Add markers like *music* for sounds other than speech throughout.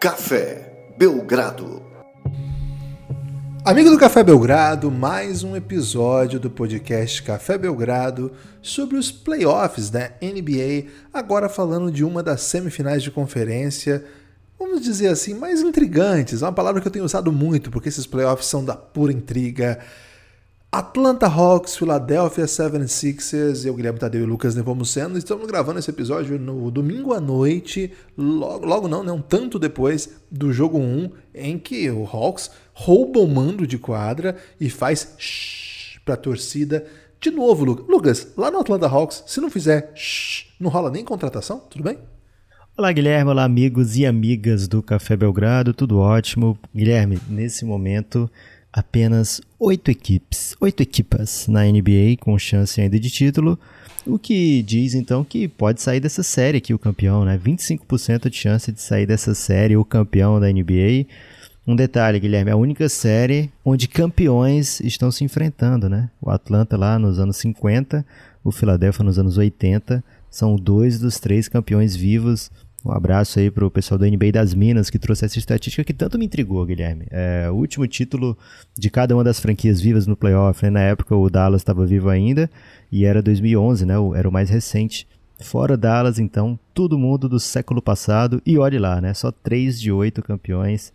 Café Belgrado. Amigo do Café Belgrado, mais um episódio do podcast Café Belgrado sobre os playoffs da NBA, agora falando de uma das semifinais de conferência, vamos dizer assim, mais intrigantes. É uma palavra que eu tenho usado muito, porque esses playoffs são da pura intriga. Atlanta Hawks, Philadelphia 76ers, eu, Guilherme Tadeu e Lucas Nepomuceno, estamos gravando esse episódio no domingo à noite, logo, logo não, né, um tanto depois do jogo 1, em que o Hawks rouba o mando de quadra e faz shh pra torcida. De novo, Lucas, Lucas, lá no Atlanta Hawks, se não fizer shh, não rola nem contratação, tudo bem? Olá, Guilherme. Olá, amigos e amigas do Café Belgrado. Tudo ótimo. Guilherme, nesse momento, apenas oito equipes, oito equipas na NBA com chance ainda de título, o que diz então que pode sair dessa série aqui o campeão, né? 25% de chance de sair dessa série o campeão da NBA. Um detalhe, Guilherme, a única série onde campeões estão se enfrentando, né? O Atlanta lá nos anos 50, o Philadelphia nos anos 80, são dois dos três campeões vivos um abraço aí pro pessoal do NBA das Minas que trouxe essa estatística que tanto me intrigou, Guilherme. É, o último título de cada uma das franquias vivas no playoff, né? Na época o Dallas estava vivo ainda e era 2011, né? Era o mais recente. Fora Dallas, então, todo mundo do século passado e olhe lá, né? Só três de oito campeões.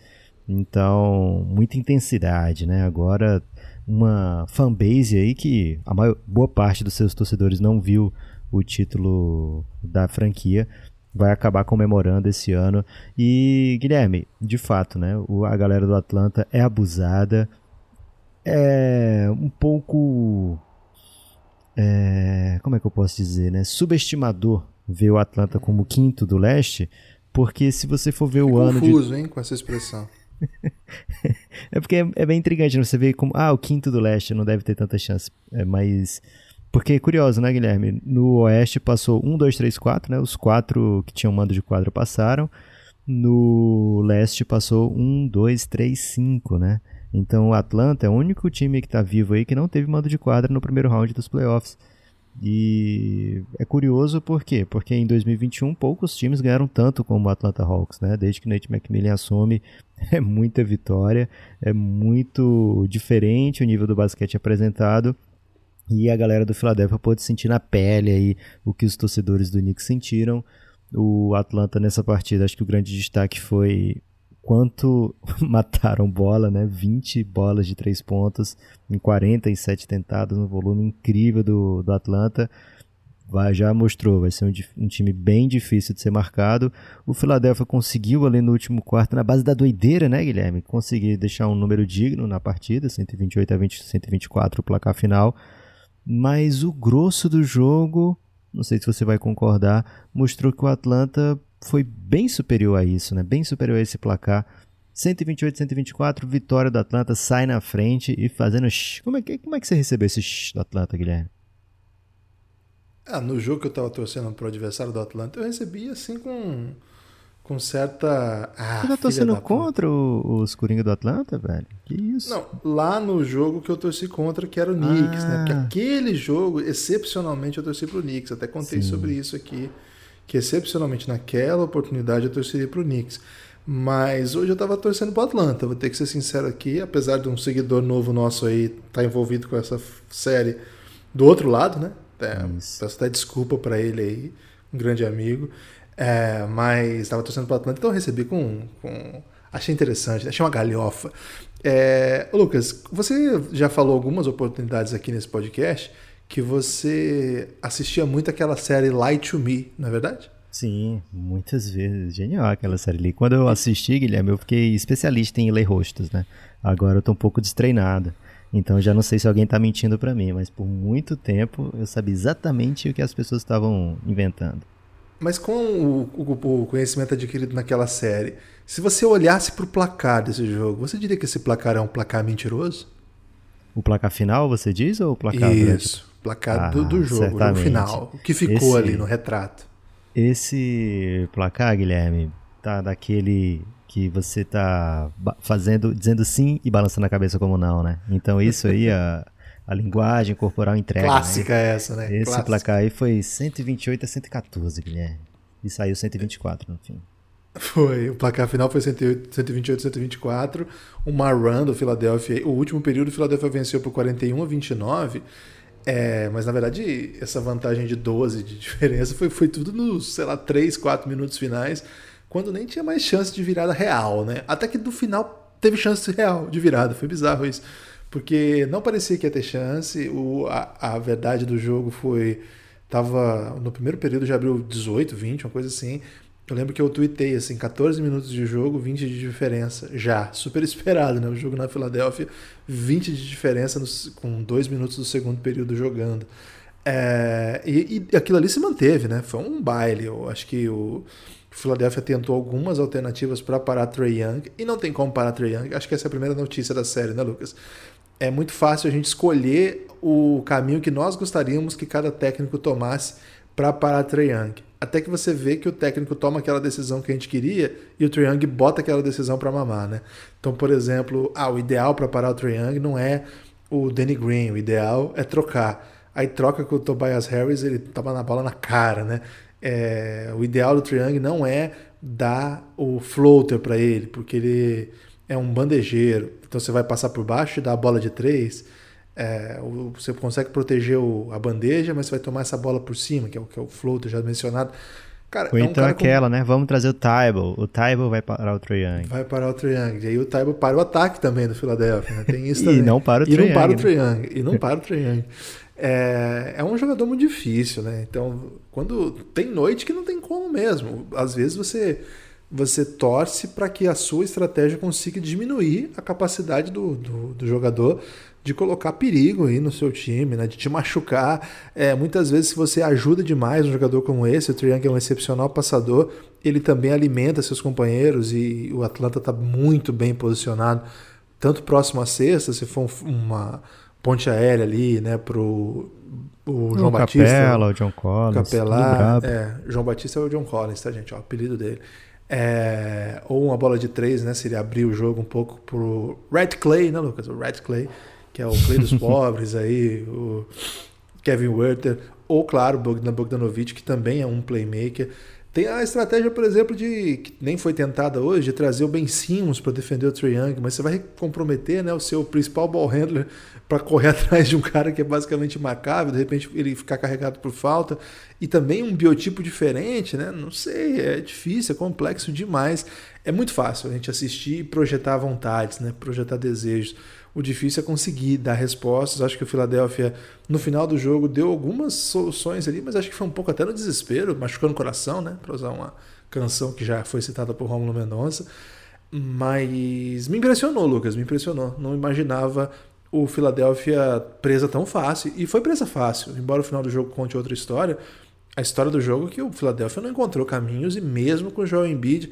Então, muita intensidade, né? Agora, uma fanbase aí que a maior, boa parte dos seus torcedores não viu o título da franquia vai acabar comemorando esse ano. E, Guilherme, de fato, né, a galera do Atlanta é abusada, é um pouco. É, como é que eu posso dizer, né? Subestimador ver o Atlanta como quinto do leste, porque se você for ver o ano. confuso, de... hein, com essa expressão. *laughs* é porque é, é, bem intrigante, né? você vê como. Ah, o quinto do leste não deve ter tanta chance. É, mas porque é curioso, né, Guilherme? No Oeste passou 1, 2, 3, 4, né? Os quatro que tinham mando de quadra passaram. No Leste passou 1, 2, 3, 5, né? Então o Atlanta é o único time que está vivo aí que não teve mando de quadra no primeiro round dos playoffs. E é curioso por quê? Porque em 2021 poucos times ganharam tanto como o Atlanta Hawks, né? Desde que Nate McMillan assume, *laughs* é muita vitória, é muito diferente o nível do basquete apresentado e a galera do Philadelphia pôde sentir na pele aí o que os torcedores do Knicks sentiram. O Atlanta nessa partida, acho que o grande destaque foi quanto *laughs* mataram bola, né? 20 bolas de 3 pontos em 47 tentadas, um volume incrível do, do Atlanta. Vai, já mostrou, vai ser um, um, time bem difícil de ser marcado. O Philadelphia conseguiu ali no último quarto, na base da doideira, né, Guilherme? Conseguir deixar um número digno na partida, 128 a 20, 124 o placar final mas o grosso do jogo, não sei se você vai concordar, mostrou que o Atlanta foi bem superior a isso, né? Bem superior a esse placar. 128 124, vitória do Atlanta, sai na frente e fazendo. Como é que, como é que você recebeu esse do Atlanta, Guilherme? Ah, no jogo que eu tava torcendo pro adversário do Atlanta, eu recebi assim com com certa. Ah, Você tá torcendo contra o, os Coringa do Atlanta, velho? Que isso? Não, lá no jogo que eu torci contra, que era o Knicks, ah. né? Porque ah. aquele jogo, excepcionalmente, eu torci pro Knicks. Até contei Sim. sobre isso aqui. Que excepcionalmente naquela oportunidade eu torceria pro Knicks. Mas hoje eu tava torcendo pro Atlanta, vou ter que ser sincero aqui, apesar de um seguidor novo nosso aí estar tá envolvido com essa série do outro lado, né? É, peço até desculpa para ele aí, um grande amigo. É, mas estava torcendo para o Atlanta, então eu recebi com, com. Achei interessante, achei uma galhofa. É, Lucas, você já falou algumas oportunidades aqui nesse podcast que você assistia muito aquela série Light to Me, não é verdade? Sim, muitas vezes. Genial aquela série ali. Quando eu assisti, Guilherme, eu fiquei especialista em ler rostos, né? Agora eu tô um pouco destreinado. Então já não sei se alguém tá mentindo para mim, mas por muito tempo eu sabia exatamente o que as pessoas estavam inventando. Mas com o, o, o, conhecimento adquirido naquela série, se você olhasse para o placar desse jogo, você diria que esse placar é um placar mentiroso? O placar final, você diz, ou o placar Isso, durante... placar ah, do, do, jogo, no final. O que ficou esse, ali no retrato. Esse placar, Guilherme, tá daquele que você tá fazendo, dizendo sim e balançando a cabeça como não, né? Então isso aí, *laughs* a, a linguagem corporal entrega. Né? Clássica né? essa, né? Esse placar aí foi 128 a 114, Guilherme. E saiu 124 no fim. Foi, o placar final foi 128 124. Uma run do Philadelphia. O último período o Philadelphia venceu por 41 a 29. É, mas na verdade, essa vantagem de 12 de diferença foi, foi tudo nos, sei lá, 3, 4 minutos finais, quando nem tinha mais chance de virada real, né? Até que no final teve chance real de virada, foi bizarro isso. Porque não parecia que ia ter chance, o, a, a verdade do jogo foi. Tava. No primeiro período já abriu 18, 20, uma coisa assim. Eu lembro que eu tuitei assim, 14 minutos de jogo, 20 de diferença. Já, super esperado, né? O jogo na Filadélfia, 20 de diferença com 2 minutos do segundo período jogando. É, e, e, aquilo ali se manteve, né? Foi um baile. Eu acho que o Philadelphia tentou algumas alternativas para parar Trey Young e não tem como parar Trey Young. Acho que essa é a primeira notícia da série, né, Lucas? É muito fácil a gente escolher o caminho que nós gostaríamos que cada técnico tomasse para parar Trey Young até que você vê que o técnico toma aquela decisão que a gente queria e o Trae bota aquela decisão para mamar, né? Então, por exemplo, ah, o ideal para parar o Trae não é o Danny Green, o ideal é trocar. Aí troca com o Tobias Harris, ele toma na bola na cara, né? É, o ideal do Trae não é dar o floater para ele, porque ele é um bandejeiro. Então você vai passar por baixo e dar a bola de três. É, você consegue proteger o, a bandeja, mas você vai tomar essa bola por cima, que é o, que é o floater já mencionado. Cara, Ou é um então aquela, com... né? Vamos trazer o Tybal. O Tybal vai parar o Triangle. Vai parar o Triangle. E aí o Tybal para o ataque também do Philadelphia. Né? Tem isso *laughs* também. e não para o Triangle. E não para o Triangle. E não para o Triangle. É, é um jogador muito difícil, né? Então, quando tem noite que não tem como mesmo. Às vezes você você torce para que a sua estratégia consiga diminuir a capacidade do, do, do jogador de colocar perigo aí no seu time, né? de te machucar. É, muitas vezes, se você ajuda demais um jogador como esse, o Triang é um excepcional passador, ele também alimenta seus companheiros e o Atlanta está muito bem posicionado, tanto próximo à sexta, se for uma ponte aérea ali, né, pro o João o Batista. Capela, o John Collins. Capela, é, João Batista é o John Collins, tá, gente? Ó, o apelido dele. É, ou uma bola de três, né? Seria abrir o jogo um pouco pro Red Clay, né, Lucas? O Red Clay que é o Clay dos *laughs* Pobres aí, o Kevin Werther, ou claro, Bogdan Bogdanovic, que também é um playmaker. Tem a estratégia, por exemplo, de que nem foi tentada hoje, de trazer o Ben Simmons para defender o Trae Young, mas você vai comprometer né, o seu principal ball handler para correr *laughs* atrás de um cara que é basicamente marcável, de repente ele ficar carregado por falta, e também um biotipo diferente, né? Não sei, é difícil, é complexo demais. É muito fácil a gente assistir e projetar vontades, né? projetar desejos. O difícil é conseguir dar respostas. Acho que o Philadelphia, no final do jogo, deu algumas soluções ali, mas acho que foi um pouco até no desespero, machucando o coração, né? Para usar uma canção que já foi citada por Romulo Mendonça. Mas me impressionou, Lucas, me impressionou. Não imaginava o Philadelphia presa tão fácil. E foi presa fácil, embora o final do jogo conte outra história. A história do jogo é que o Philadelphia não encontrou caminhos e mesmo com o Joel Embiid,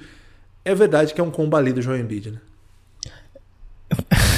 é verdade que é um combalido o Joel Embiid, né?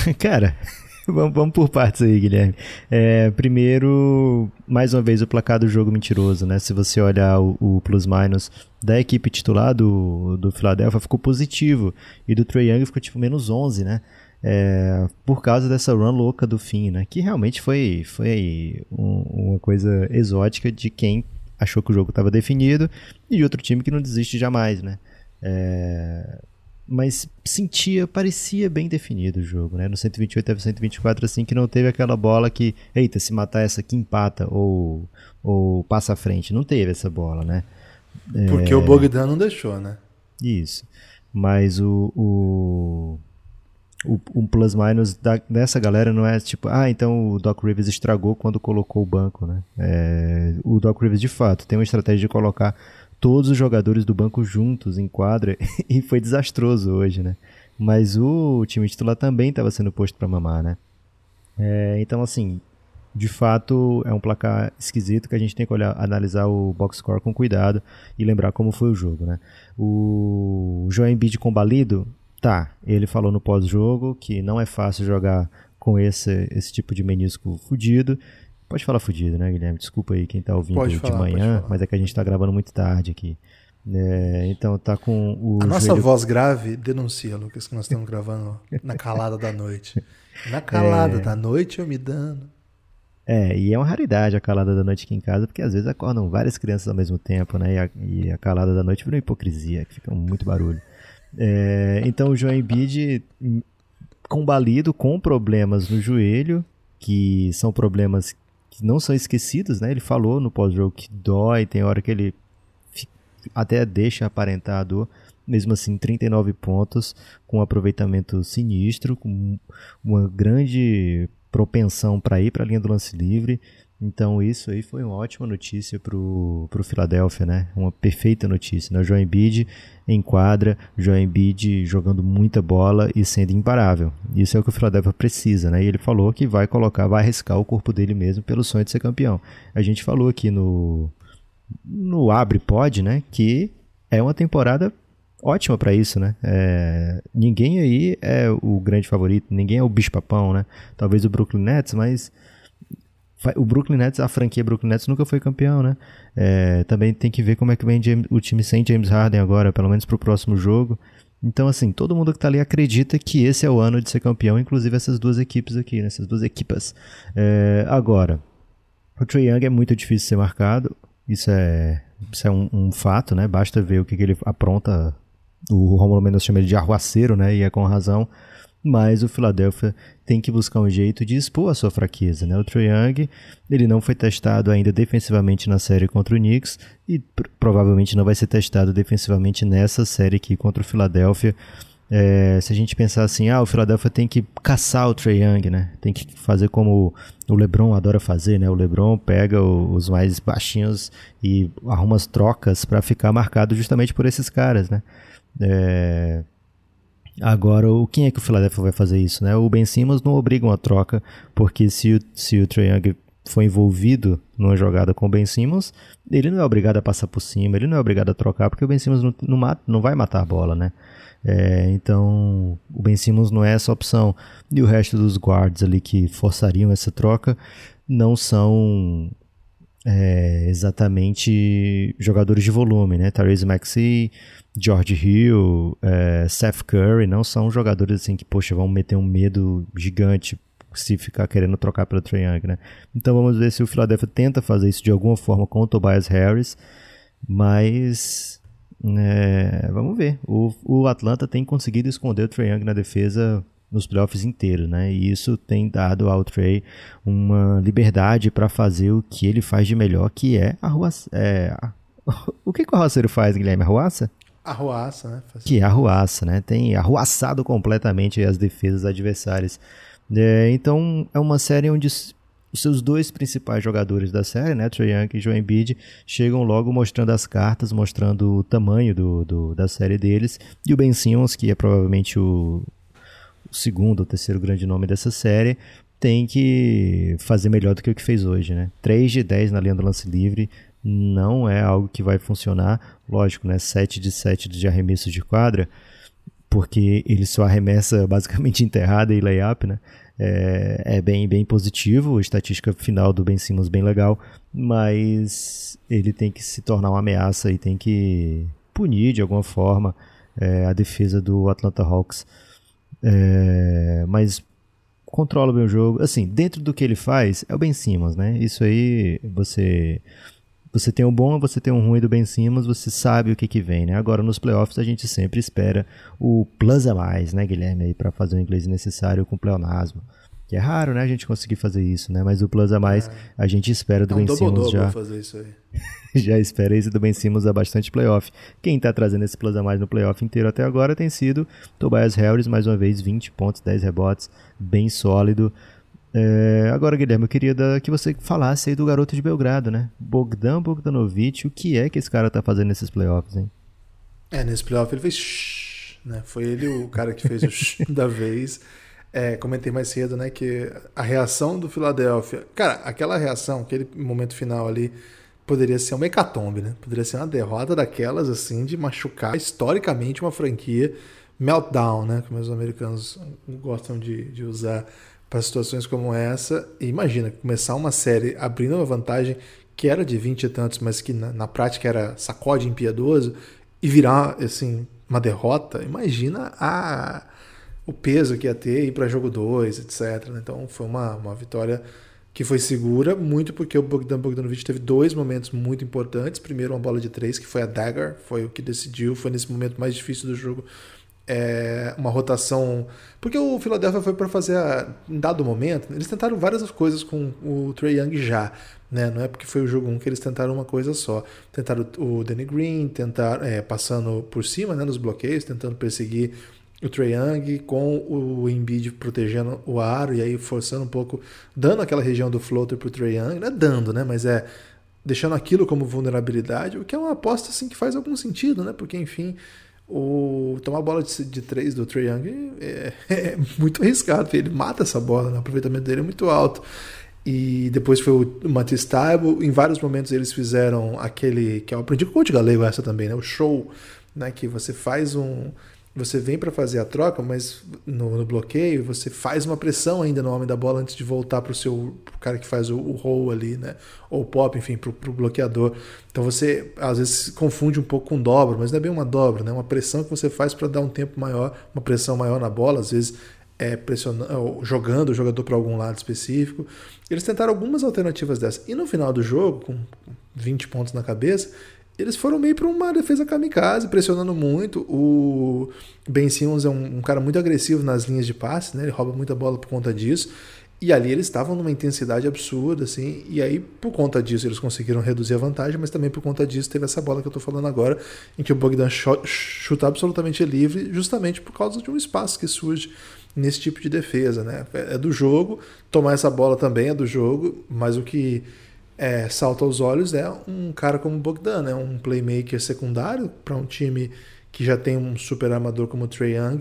*laughs* Cara, *laughs* vamos, vamos, por partes aí, Guilherme. É, primeiro, mais uma vez, o placar do jogo mentiroso, né? Se você olhar o, o plus-minus da equipe titular do, do Philadelphia, ficou positivo. E do Trae Young ficou tipo menos 11, né? É, por causa dessa run louca do fim, né? Que realmente foi, foi um, uma coisa exótica de quem achou que o jogo estava definido e de outro time que não desiste jamais, né? É, mas sentia, parecia bem definido o jogo, né? No 128 teve 124 assim que não teve aquela bola que, eita, se matar essa aqui empata ou ou passa à frente, não teve essa bola, né? Porque é... o Bogdan não deixou, né? Isso. Mas o, o o, um plus minus da, dessa galera não é tipo, ah, então o Doc Rivers estragou quando colocou o banco, né? É, o Doc Rivers de fato tem uma estratégia de colocar todos os jogadores do banco juntos em quadra *laughs* e foi desastroso hoje, né? Mas o time titular também estava sendo posto para mamar, né? É, então, assim, de fato é um placar esquisito que a gente tem que olhar, analisar o box score com cuidado e lembrar como foi o jogo, né? O João Embiid combalido, tá, ele falou no pós-jogo que não é fácil jogar com esse, esse tipo de menisco fudido, Pode falar fudido, né, Guilherme? Desculpa aí quem tá ouvindo pode de falar, manhã, mas é que a gente tá gravando muito tarde aqui. É, então tá com o. A nossa joelho... voz grave denuncia, Lucas, que nós estamos gravando na calada da noite. Na calada é... da noite eu me dando. É, e é uma raridade a calada da noite aqui em casa, porque às vezes acordam várias crianças ao mesmo tempo, né? E a, e a calada da noite vira uma hipocrisia, que fica muito barulho. É, então o João Embiid hum, combalido com problemas no joelho, que são problemas que não são esquecidos, né? Ele falou no pós-jogo que dói, tem hora que ele até deixa aparentar a dor. Mesmo assim, 39 pontos, com um aproveitamento sinistro, com uma grande propensão para ir para a linha do lance livre. Então isso aí foi uma ótima notícia para o Philadelphia, né? Uma perfeita notícia, né? O João Embiid em quadra, o Embiid jogando muita bola e sendo imparável. Isso é o que o Philadelphia precisa, né? E ele falou que vai colocar, vai arriscar o corpo dele mesmo pelo sonho de ser campeão. A gente falou aqui no no Abre Pod, né? Que é uma temporada ótima para isso, né? É, ninguém aí é o grande favorito, ninguém é o bicho-papão, né? Talvez o Brooklyn Nets, mas o Brooklyn Nets, a franquia Brooklyn Nets nunca foi campeão, né? É, também tem que ver como é que vem o time sem James Harden agora, pelo menos pro próximo jogo. Então, assim, todo mundo que tá ali acredita que esse é o ano de ser campeão, inclusive essas duas equipes aqui, né? essas duas equipas. É, agora, o Trae Young é muito difícil de ser marcado, isso é, isso é um, um fato, né? Basta ver o que, que ele apronta o Romulo Mendes chama ele de arruaceiro, né? E é com razão. Mas o Philadelphia tem que buscar um jeito de expor a sua fraqueza, né? O Trae Young, ele não foi testado ainda defensivamente na série contra o Knicks e provavelmente não vai ser testado defensivamente nessa série aqui contra o Philadelphia. É, se a gente pensar assim, ah, o Philadelphia tem que caçar o Trae Young, né? Tem que fazer como o LeBron adora fazer, né? O LeBron pega os mais baixinhos e arruma as trocas para ficar marcado justamente por esses caras, né? É... Agora, o, quem é que o Philadelphia vai fazer isso? Né? O Ben Simmons não obriga uma troca, não se o, se o Trae Young for envolvido numa jogada com o Ben Simmons, ele não é obrigado a passar por cima, ele não é obrigado a trocar, porque o Ben Simmons não, não, mata, não vai matar a bola, né? É, então, o Ben Simmons não é essa opção. E o resto dos guards ali que forçariam essa troca não são é, exatamente jogadores de volume, né? Therese Maxey, George Hill, é, Seth Curry não são jogadores assim que, poxa, vão meter um medo gigante se ficar querendo trocar pelo Trae Young, né? Então vamos ver se o Philadelphia tenta fazer isso de alguma forma com o Tobias Harris, mas é, vamos ver. O, o Atlanta tem conseguido esconder o Trae Young na defesa nos playoffs inteiros, né? E isso tem dado ao Trey uma liberdade para fazer o que ele faz de melhor, que é a rua. É, *laughs* o que, que o arruaceiro faz, Guilherme? Arruaça? Arruaça, né? Que é arruaça, né? Tem arruaçado completamente as defesas adversárias. É, então é uma série onde os seus dois principais jogadores da série, né, Trae Young e Joe Embiid, chegam logo mostrando as cartas, mostrando o tamanho do, do, da série deles, e o Ben Simmons, que é provavelmente o, o segundo ou terceiro grande nome dessa série, tem que fazer melhor do que o que fez hoje, né? 3 de 10 na linha do lance livre, não é algo que vai funcionar. Lógico, né? 7 de 7 de arremesso de quadra, porque ele só arremessa *laughs* basicamente enterrada e layup, né? É, é, bem, bem positivo, a estatística final do Ben Simmons bem legal, mas ele tem que se tornar uma ameaça e tem que punir de alguma forma é, a defesa do Atlanta Hawks. É, mas controla bem o jogo. Assim, dentro do que ele faz, é o Ben Simmons, né? Isso aí você você tem um bom, você tem um ruim do Ben Simmons, você sabe o que que vem, né? Agora nos playoffs a gente sempre espera o plus a mais, né, Guilherme, aí para fazer o inglês necessário com pleonasmo. Que é raro, né, a gente conseguir fazer isso, né? Mas o plus a mais é. a gente espera do é um Ben Simmons já. fazer isso aí. *laughs* já espera esse do Ben Simmons há bastante playoff. Quem tá trazendo esse plus a mais no playoff inteiro até agora tem sido Tobias Harris, mais uma vez 20 pontos, 10 rebotes, bem sólido. É, agora, Guilherme, eu queria que você falasse aí do garoto de Belgrado, né? Bogdan Bogdanovic, o que é que esse cara tá fazendo nesses playoffs, hein? É, nesse playoff ele fez shh, né? Foi ele o cara que fez o shh *laughs* da vez. É, comentei mais cedo, né, que a reação do Philadelphia... Cara, aquela reação, aquele momento final ali, poderia ser uma hecatombe, né? Poderia ser uma derrota daquelas, assim, de machucar historicamente uma franquia meltdown, né? Como os americanos gostam de, de usar para situações como essa. E imagina, começar uma série abrindo uma vantagem que era de 20 e tantos, mas que na, na prática era sacode impiedoso, e virar assim, uma derrota. Imagina a, o peso que ia ter ir para jogo 2, etc. Então foi uma, uma vitória que foi segura, muito porque o Bogdan Bogdanovic teve dois momentos muito importantes. Primeiro, uma bola de três, que foi a dagger, foi o que decidiu, foi nesse momento mais difícil do jogo. É, uma rotação. Porque o Philadelphia foi para fazer, a, em dado momento, eles tentaram várias coisas com o Trey Young já. Né? Não é porque foi o jogo 1 que eles tentaram uma coisa só. Tentaram o Danny Green, tentaram, é, passando por cima né, nos bloqueios, tentando perseguir o Trae Young com o Embiid protegendo o aro e aí forçando um pouco, dando aquela região do floater pro Trae Young, não é dando, né, mas é deixando aquilo como vulnerabilidade, o que é uma aposta assim que faz algum sentido, né? Porque enfim, o tomar a bola de, de três do Trae Young é, *laughs* é, muito arriscado, ele mata essa bola, né? o aproveitamento dele é muito alto. E depois foi o Matisse Taibo, em vários momentos eles fizeram aquele que eu aprendi com o coach galego essa também, né? O show, né, que você faz um você vem para fazer a troca, mas no, no, bloqueio você faz uma pressão ainda no homem da bola antes de voltar para o seu pro cara que faz o, o roll ali, né? Ou pop, enfim, para o bloqueador. Então você às vezes confunde um pouco com dobra, mas não é bem uma dobra, né? Uma pressão que você faz para dar um tempo maior, uma pressão maior na bola, às vezes é pressionando, jogando o jogador para algum lado específico. Eles tentaram algumas alternativas dessas. E no final do jogo, com 20 pontos na cabeça, eles foram meio para uma defesa kamikaze, pressionando muito. O Ben Simmons é um, um, cara muito agressivo nas linhas de passe, né? Ele rouba muita bola por conta disso. E ali eles estavam numa intensidade absurda, assim. E aí, por conta disso, eles conseguiram reduzir a vantagem, mas também por conta disso teve essa bola que eu estou falando agora, em que o Bogdan chuta absolutamente livre, justamente por causa de um espaço que surge nesse tipo de defesa, né? É do jogo, tomar essa bola também é do jogo, mas o que é, salta aos olhos é um cara como Bogdan, né? um playmaker secundário para um time que já tem um super armador como o Trae Young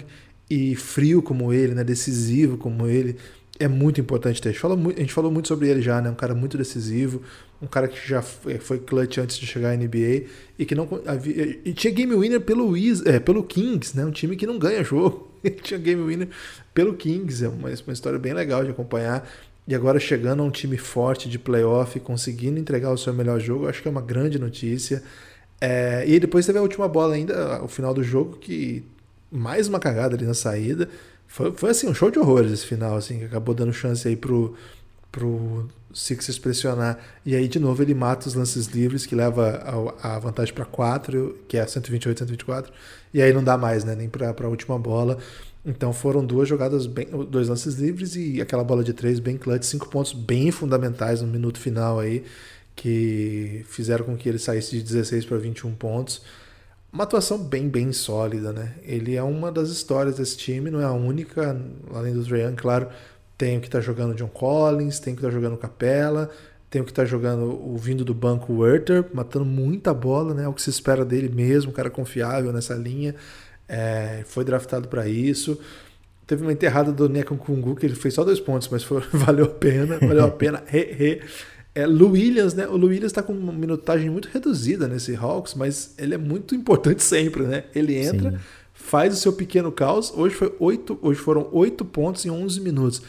e frio como ele, né? decisivo como ele. É muito importante ter. A gente, falou muito, a gente falou muito sobre ele já, né? Um cara muito decisivo, um cara que já foi, foi clutch antes de chegar à NBA e que não havia, e tinha game winner pelo, é, pelo Kings, né? Um time que não ganha jogo. *laughs* Tinha game winner pelo Kings, é uma, uma história bem legal de acompanhar. E agora chegando a um time forte de playoff, conseguindo entregar o seu melhor jogo, acho que é uma grande notícia. É, e depois teve a última bola ainda, o final do jogo, que mais uma cagada ali na saída. Foi, foi assim, um show de horrores esse final, assim, que acabou dando chance aí pro, pro Sixers pressionar. E aí, de novo, ele mata os lances livres, que leva a, a vantagem para 4, que é 128, 124. E aí não dá mais, né? Nem para a última bola. Então foram duas jogadas, bem, dois lances livres e aquela bola de três bem clutch, cinco pontos bem fundamentais no minuto final aí, que fizeram com que ele saísse de 16 para 21 pontos. Uma atuação bem, bem sólida, né? Ele é uma das histórias desse time, não é a única, além do Trae claro, tem o que está jogando John Collins, tem o que está jogando Capella, tem o que está jogando o vindo do banco Werther, matando muita bola, né? É o que se espera dele mesmo, um cara confiável nessa linha. É, foi draftado para isso. Teve uma enterrada do Nekon Kungu, que ele fez só dois pontos, mas foi, *laughs* valeu a pena, valeu a pena. He, he. É, Lu Williams, né? O Lu Williams está com uma minutagem muito reduzida nesse Hawks, mas ele é muito importante *laughs* sempre, né? Ele entra, Sim. faz o seu pequeno caos. Hoje, foi oito, hoje foram oito pontos em 11 minutos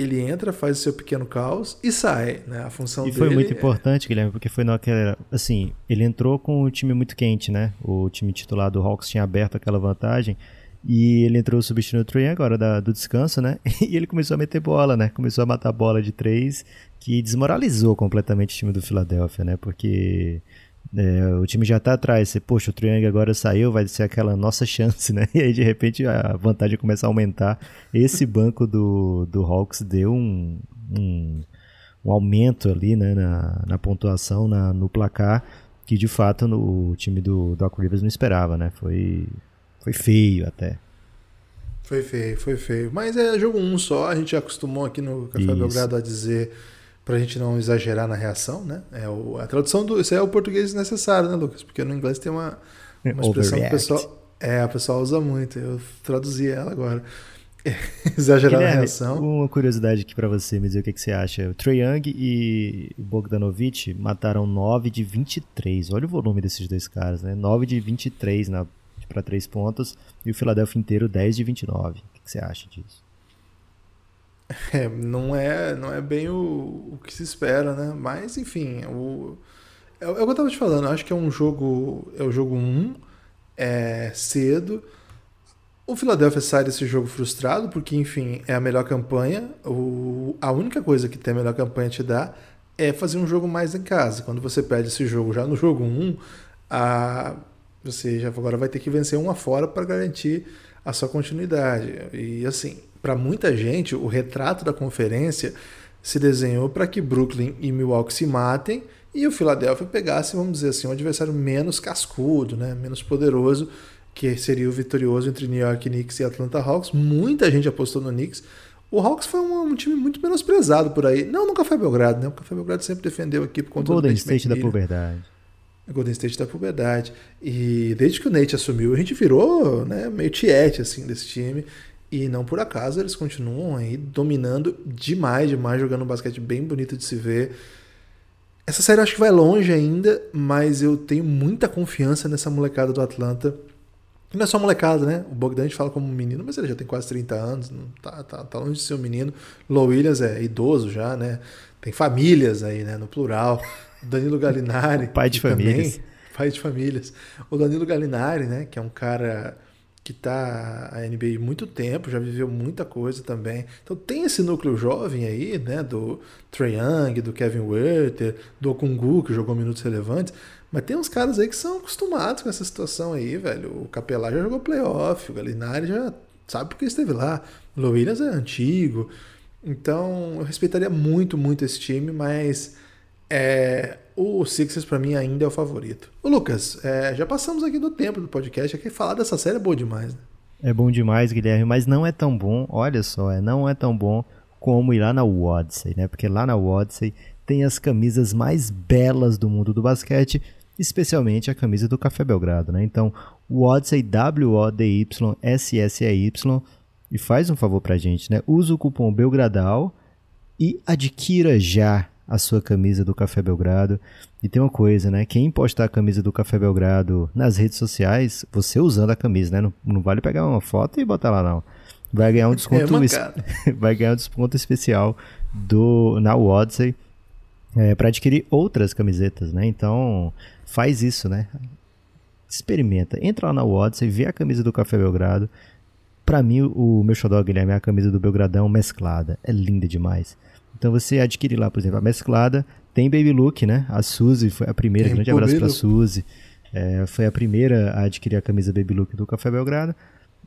ele entra, faz o seu pequeno caos e sai, né? A função e dele. E foi muito é... importante, Guilherme, porque foi naquela. Assim, ele entrou com o time muito quente, né? O time titular do Hawks tinha aberto aquela vantagem. E ele entrou substituindo o Trey agora da, do descanso, né? *laughs* E ele começou a meter bola, né? Começou a matar bola de três, que desmoralizou completamente o time do Philadelphia, né? Porque é, o time já tá atrás. Você, poxa, o Triang agora saiu, vai ser aquela nossa chance, *laughs* né? E aí de repente a vantagem começa a aumentar. Esse banco do, do Hawks deu um, um, um aumento ali né, na, na pontuação, na, no placar, que de fato no, o time do Doc Rivers não esperava, né? Foi, foi feio até. Foi feio, foi feio. Mas é jogo um só, a gente acostumou aqui no Café Isso. Belgrado a dizer para a gente não exagerar na reação, né? É o, a tradução do isso é o português necessário, né, Lucas? Porque no inglês tem uma, uma expressão que o pessoal é, a pessoa usa muito. Eu traduzi ela agora. *laughs* exagerar na reação. Uma curiosidade aqui para você, me dizer o que, que você acha. O Trae Young e o Bogdanovic mataram 9 de 23. Olha o volume desses dois caras, né? 9 de 23 na para 3 pontos e o Philadelphia inteiro 10 de 29. O que, que você acha disso? *laughs* É, não é, não é bem o, o que se espera, né? Mas, enfim, o, é, é o que eu tava te falando. Acho que é um jogo. É o jogo 1, é cedo. O Philadelphia sai desse jogo frustrado, porque, enfim, é a melhor campanha. O, a única coisa que tem a melhor campanha te dá é fazer um jogo mais em casa. Quando você perde esse jogo já no jogo 1, a, você já agora vai ter que vencer uma fora para garantir a sua continuidade. E assim, para muita gente, o retrato da conferência se desenhou para que Brooklyn e Milwaukee se matem e o Philadelphia pegasse, vamos dizer assim, um adversário menos cascudo, né, menos poderoso que seria o vitorioso entre New York Knicks e Atlanta Hawks. Muita gente apostou no Knicks. O Hawks foi um, um, time muito menosprezado por aí. Não no Café Belgrado, né? O Café Belgrado sempre defendeu a equipe contra Golden o State da puberdade. Golden State da puberdade. E desde que o Nate assumiu, a gente virou né, meio tiete assim, desse time. E não por acaso eles continuam aí dominando demais, demais, jogando um basquete bem bonito de se ver. Essa série eu acho que vai longe ainda, mas eu tenho muita confiança nessa molecada do Atlanta não é só molecada, né? O Bogdan a gente fala como um menino, mas ele já tem quase 30 anos, não tá, tá, tá longe de ser um menino. Low Williams é idoso já, né? Tem famílias aí, né? No plural. O Danilo Galinari. *laughs* pai de famílias. Também, pai de famílias. O Danilo Galinari, né? Que é um cara que tá a NBA muito tempo, já viveu muita coisa também. Então tem esse núcleo jovem aí, né? Do Trae Young, do Kevin Werther, do Okungu, que jogou minutos relevantes. Mas tem uns caras aí que são acostumados com essa situação aí, velho. O Capelá já jogou playoff, o Galinari já sabe porque esteve lá. O Williams é antigo. Então eu respeitaria muito, muito esse time, mas é, o Sixers para mim ainda é o favorito. O Lucas, é, já passamos aqui do tempo do podcast, aqui falar dessa série é bom demais, né? É bom demais, Guilherme, mas não é tão bom, olha só, é, não é tão bom como ir lá na Odyssey, né? Porque lá na Odyssey tem as camisas mais belas do mundo do basquete especialmente a camisa do Café Belgrado, né? Então, o Odyssey W-O-D-Y-S-S-E-Y e faz um favor pra gente, né? Usa o cupom Belgradal e adquira já a sua camisa do Café Belgrado. E tem uma coisa, né? Quem postar a camisa do Café Belgrado nas redes sociais, você usando a camisa, né? Não, não vale pegar uma foto e botar lá, não. Vai ganhar um desconto, é *laughs* vai ganhar um desconto especial do na Odyssey é, para adquirir outras camisetas, né? Então, faz isso, né? Experimenta. Entra lá na Odyssey, vê a camisa do Café Belgrado. Para mim, o meu xodó, Guilherme, é a camisa do Belgradão mesclada. É linda demais. Então você adquire lá, por exemplo, a mesclada. Tem Baby Look, né? A Suzy foi a primeira. Tem grande abraço pra Suzy. É, foi a primeira a adquirir a camisa Baby Look do Café Belgrado.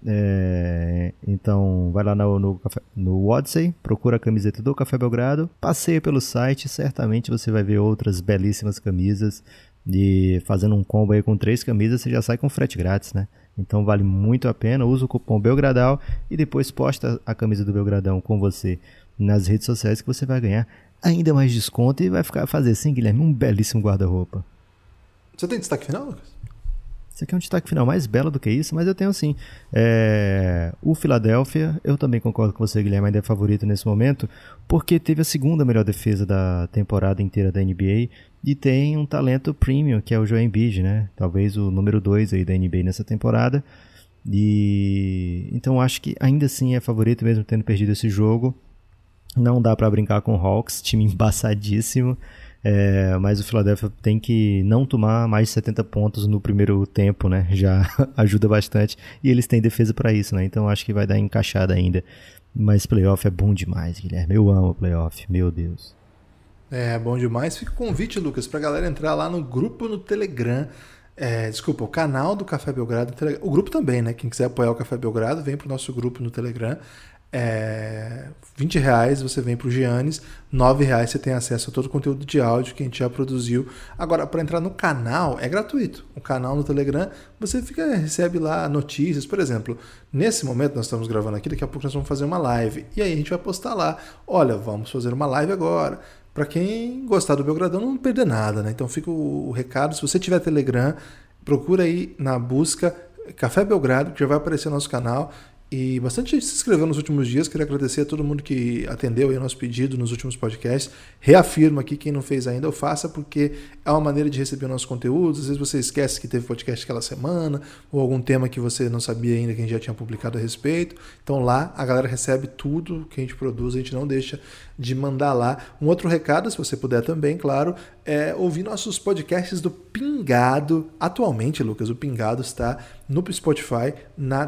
É, então, vai lá no, no, no Odyssey, procura a camiseta do Café Belgrado, passeia pelo site, certamente você vai ver outras belíssimas camisas. E fazendo um combo aí com três camisas, você já sai com frete grátis, né? Então vale muito a pena. Usa o cupom Belgradal e depois posta a camisa do Belgradão com você nas redes sociais que você vai ganhar ainda mais desconto e vai ficar fazer assim, Guilherme, um belíssimo guarda-roupa. Você tem destaque final, Lucas? Isso aqui é um destaque final mais belo do que isso, mas eu tenho sim. É... O Philadelphia, eu também concordo com você, Guilherme, ainda é favorito nesse momento, porque teve a segunda melhor defesa da temporada inteira da NBA e tem um talento premium, que é o Joel Embiid, né? Talvez o número 2 aí da NBA nessa temporada. E então acho que ainda assim é favorito mesmo tendo perdido esse jogo. Não dá para brincar com o Hawks, time *laughs* embaçadíssimo. É, mas o Philadelphia tem que não tomar mais de 70 pontos no primeiro tempo, né? Já *laughs* ajuda bastante. E eles têm defesa para isso, né? Então acho que vai dar encaixada ainda. Mas playoff é bom demais, Guilherme. Eu amo playoff, meu Deus. É bom demais. Fica o convite, Lucas, pra galera entrar lá no grupo no Telegram. É, desculpa, o canal do Café Belgrado. O grupo também, né? Quem quiser apoiar o Café Belgrado, vem pro nosso grupo no Telegram. É, 20 reais você vem para o Giannis, 9 reais você tem acesso a todo o conteúdo de áudio que a gente já produziu. Agora, para entrar no canal, é gratuito. O canal no Telegram, você fica recebe lá notícias. Por exemplo, nesse momento nós estamos gravando aqui, daqui a pouco nós vamos fazer uma live. E aí a gente vai postar lá. Olha, vamos fazer uma live agora. Para quem gostar do Belgradão, não perder nada, né? Então fica o, recado. Se você tiver Telegram, procura aí na busca Café Belgrado, que já vai aparecer no nosso canal. E bastante gente se inscreveu nos últimos dias. Queria agradecer a todo mundo que atendeu o nosso pedido nos últimos podcasts. Reafirmo aqui, quem não fez ainda, o faça, porque é uma maneira de receber o nosso conteúdo. Às vezes você esquece que teve podcast aquela semana, ou algum tema que você não sabia ainda que a gente já tinha publicado a respeito. Então lá a galera recebe tudo que a gente produz, a gente não deixa de mandar lá. Um outro recado, se você puder também, claro, é ouvir nossos podcasts do Pingado. Atualmente, Lucas, o Pingado está no Spotify, na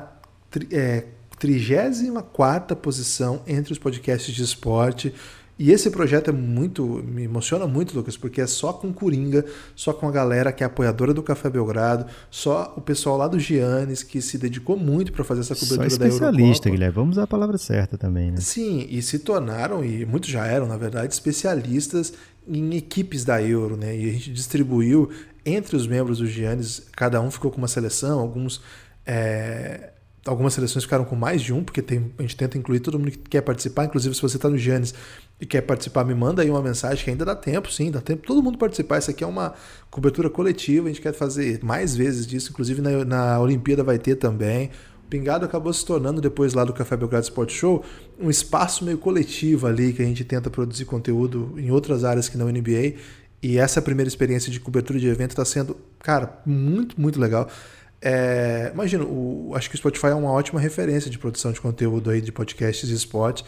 é, 34 posição entre os podcasts de esporte. E esse projeto é muito, me emociona muito, Lucas, porque é só com Coringa, só com a galera que é apoiadora do Café Belgrado, só o pessoal lá do Giannis que se dedicou muito para fazer essa cobertura só da Eurocopa. especialista, Guilherme, vamos usar a palavra certa também, né? Sim, e se tornaram, e muitos já eram, na verdade, especialistas em equipes da Euro, né? E a gente distribuiu entre os membros do Giannis, cada um ficou com uma seleção, alguns é, algumas seleções ficaram com mais de um, porque tem, a gente tenta incluir todo mundo que quer participar. Inclusive, se você está no Giannis e quer participar, me manda aí uma mensagem que ainda dá tempo, sim, dá tempo todo mundo participar. Isso aqui é uma cobertura coletiva, a gente quer fazer mais vezes disso. Inclusive, na, na Olimpíada vai ter também. O Pingado acabou se tornando, depois lá do Café Belgrado Sport Show, um espaço meio coletivo ali que a gente tenta produzir conteúdo em outras áreas que não NBA. E essa primeira experiência de cobertura de evento está sendo, cara, muito, muito legal. É, imagina, o, acho que o Spotify é uma ótima referência de produção de conteúdo aí de podcasts e esporte.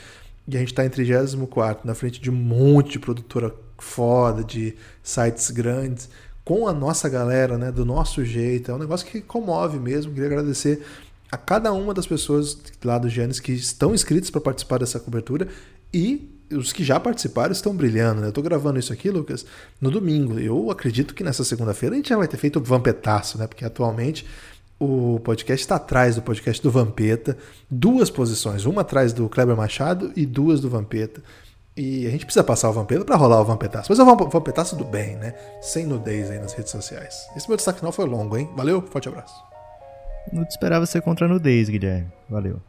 E a gente está em 34 na frente de um monte de produtora foda, de sites grandes, com a nossa galera, né, do nosso jeito. É um negócio que comove mesmo. Queria agradecer a cada uma das pessoas lá do Gênesis que estão inscritos para participar dessa cobertura e os que já participaram estão brilhando. Né? Eu estou gravando isso aqui, Lucas, no domingo. Eu acredito que nessa segunda-feira a gente já vai ter feito o Vampetaço, né? Porque atualmente o podcast está atrás do podcast do Vampeta. Duas posições, uma atrás do Kleber Machado e duas do Vampeta. E a gente precisa passar o Vampeta para rolar o Vampetaço. Mas é o Vampetaço do bem, né? Sem nudez aí nas redes sociais. Esse meu destaque final foi longo, hein? Valeu, forte abraço. Não te esperava ser contra a nudez, Guilherme. Valeu.